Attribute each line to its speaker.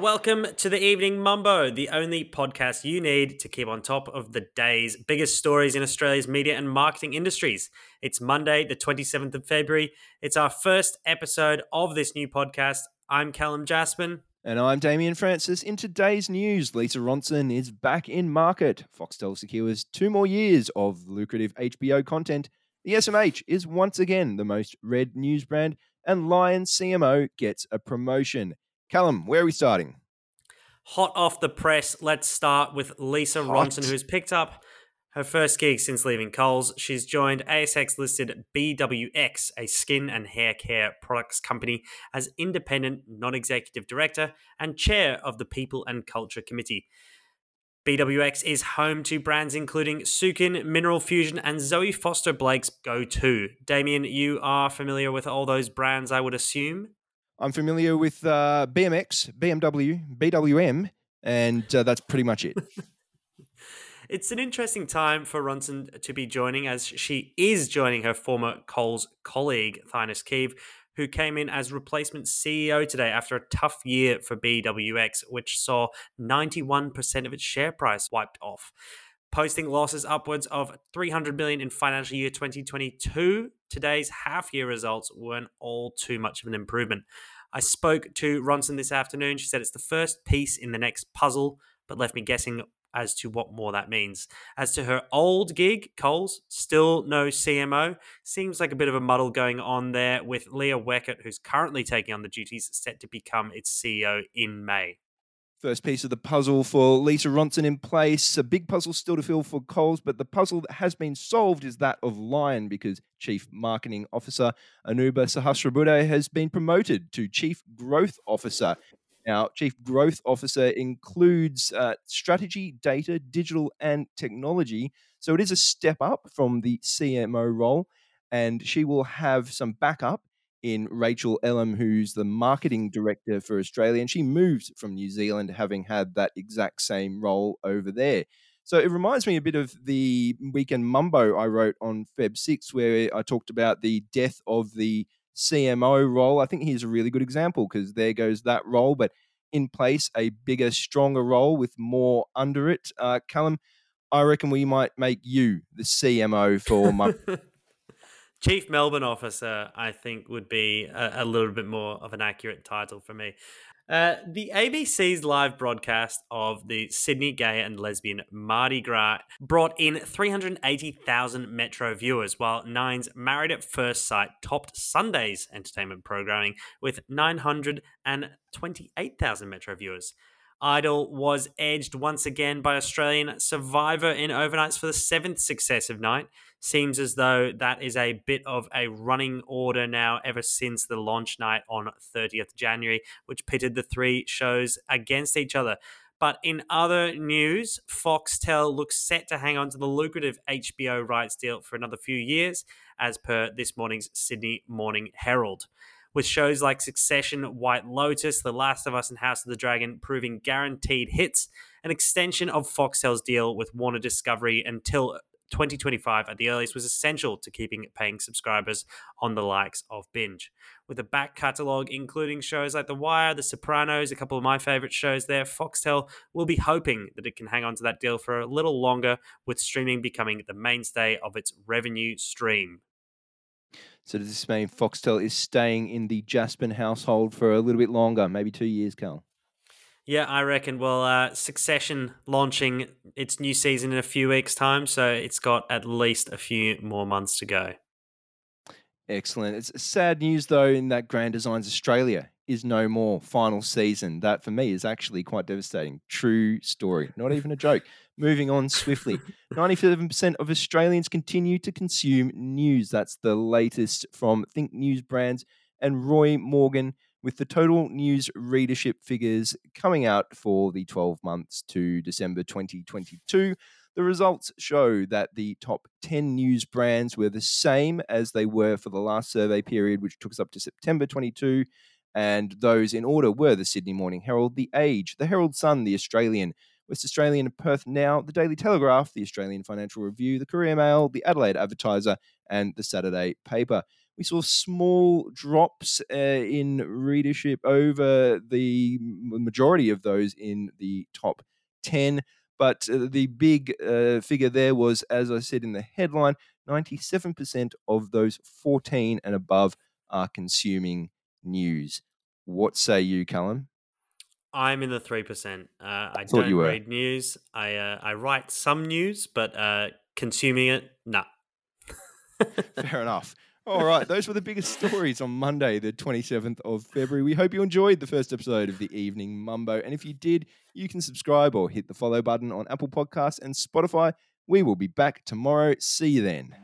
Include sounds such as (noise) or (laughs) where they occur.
Speaker 1: Welcome to the Evening Mumbo, the only podcast you need to keep on top of the day's biggest stories in Australia's media and marketing industries. It's Monday, the 27th of February. It's our first episode of this new podcast. I'm Calum Jaspan.
Speaker 2: And I'm Damian Francis. In today's news, Lisa Ronson is back in market. Foxtel secures two more years of lucrative HBO content. The SMH is once again the most read news brand, and Lion CMO gets a promotion. Calum, where are we starting?
Speaker 1: Hot off the press, let's start with Lisa
Speaker 2: Hot.
Speaker 1: Ronson, who's picked up her first gig since leaving Coles. She's joined ASX listed BWX, a skin and hair care products company, as independent non executive director and chair of the People and Culture Committee. BWX is home to brands including Sukin, Mineral Fusion, and Zoe Foster Blake's Go To. Damian, you are familiar with all those brands, I would assume.
Speaker 2: I'm familiar with uh, BMX, BMW, BWM, and uh, that's pretty much it. (laughs)
Speaker 1: It's an interesting time for Ronson to be joining, as she is joining her former Coles colleague, Thinus Keeve, who came in as replacement CEO today after a tough year for BWX, which saw 91% of its share price wiped off. Posting losses upwards of 300 million in financial year 2022, today's half year results weren't all too much of an improvement. I spoke to Ronson this afternoon. She said it's the first piece in the next puzzle, but left me guessing as to what more that means. As to her old gig, Coles, still no CMO. Seems like a bit of a muddle going on there with Leah Weckert, who's currently taking on the duties, set to become its CEO in May.
Speaker 2: First piece of the puzzle for Lisa Ronson in place. A big puzzle still to fill for Coles, but the puzzle that has been solved is that of Lion because Chief Marketing Officer Anupa Sahasrabuddhe has been promoted to Chief Growth Officer. Now, Chief Growth Officer includes uh, strategy, data, digital, and technology. So it is a step up from the CMO role, and she will have some backup in Rachel Elam, who's the marketing director for Australia, and she moved from New Zealand, having had that exact same role over there. So it reminds me a bit of the weekend mumbo I wrote on Feb 6, where I talked about the death of the CMO role. I think he's a really good example because there goes that role, but in place, a bigger, stronger role with more under it. Uh, Calum, I reckon we might make you the CMO for my (laughs)
Speaker 1: Chief Melbourne Officer, I think, would be a, a, little bit more of an accurate title for me. Uh, the ABC's live broadcast of the Sydney Gay and Lesbian Mardi Gras brought in 380,000 Metro viewers, while Nine's Married at First Sight topped Sunday's entertainment programming with 928,000 Metro viewers. Idol was edged once again by Australian Survivor in overnights for the seventh successive night. Seems as though that is a bit of a running order now, ever since the launch night on 30th January, which pitted the three shows against each other. But in other news, Foxtel looks set to hang on to the lucrative HBO rights deal for another few years, as per this morning's Sydney Morning Herald with shows like Succession, White Lotus, The Last of Us, and House of the Dragon proving guaranteed hits, an extension of Foxtel's deal with Warner Discovery until 2025 at the earliest was essential to keeping paying subscribers on the likes of Binge. With a back catalogue including shows like The Wire, The Sopranos, a couple of my favourite shows there, Foxtel will be hoping that it can hang on to that deal for a little longer, with streaming becoming the mainstay of its revenue stream.
Speaker 2: So does this mean Foxtel is staying in the Jaspan household for a little bit longer, maybe two years, Cal?
Speaker 1: Yeah, I reckon. Well, uh, Succession launching its new season in a few weeks' time, so it's got at least a few more months to go.
Speaker 2: Excellent. It's sad news, though, in that Grand Designs Australia is no more final season. That, for me, is actually quite devastating. True story. Not even a joke. Moving on swiftly. (laughs) 97% of Australians continue to consume news. That's the latest from Think News Brands and Roy Morgan with the total news readership figures coming out for the 12 months to December 2022. The results show that the top 10 news brands were the same as they were for the last survey period, which took us up to September 22. And those in order were the Sydney Morning Herald, The Age, The Herald Sun, The Australian, West Australian and Perth Now, the Daily Telegraph, the Australian Financial Review, the Courier Mail, the Adelaide Advertiser, and the Saturday Paper. We saw small drops uh, in readership over the majority of those in the top 10. But uh, the big uh, figure there was, as I said in the headline, 97% of those 14 and above are consuming news. What say you, Calum?
Speaker 1: I'm in the three percent. Uh, I
Speaker 2: Thought
Speaker 1: don't read news. I uh, I write some news, but uh, consuming it, nah. (laughs)
Speaker 2: Fair enough. All right, those were the biggest stories on Monday, the 27th of February. We hope you enjoyed the first episode of the Evening Mumbo. And if you did, you can subscribe or hit the follow button on Apple Podcasts and Spotify. We will be back tomorrow. See you then.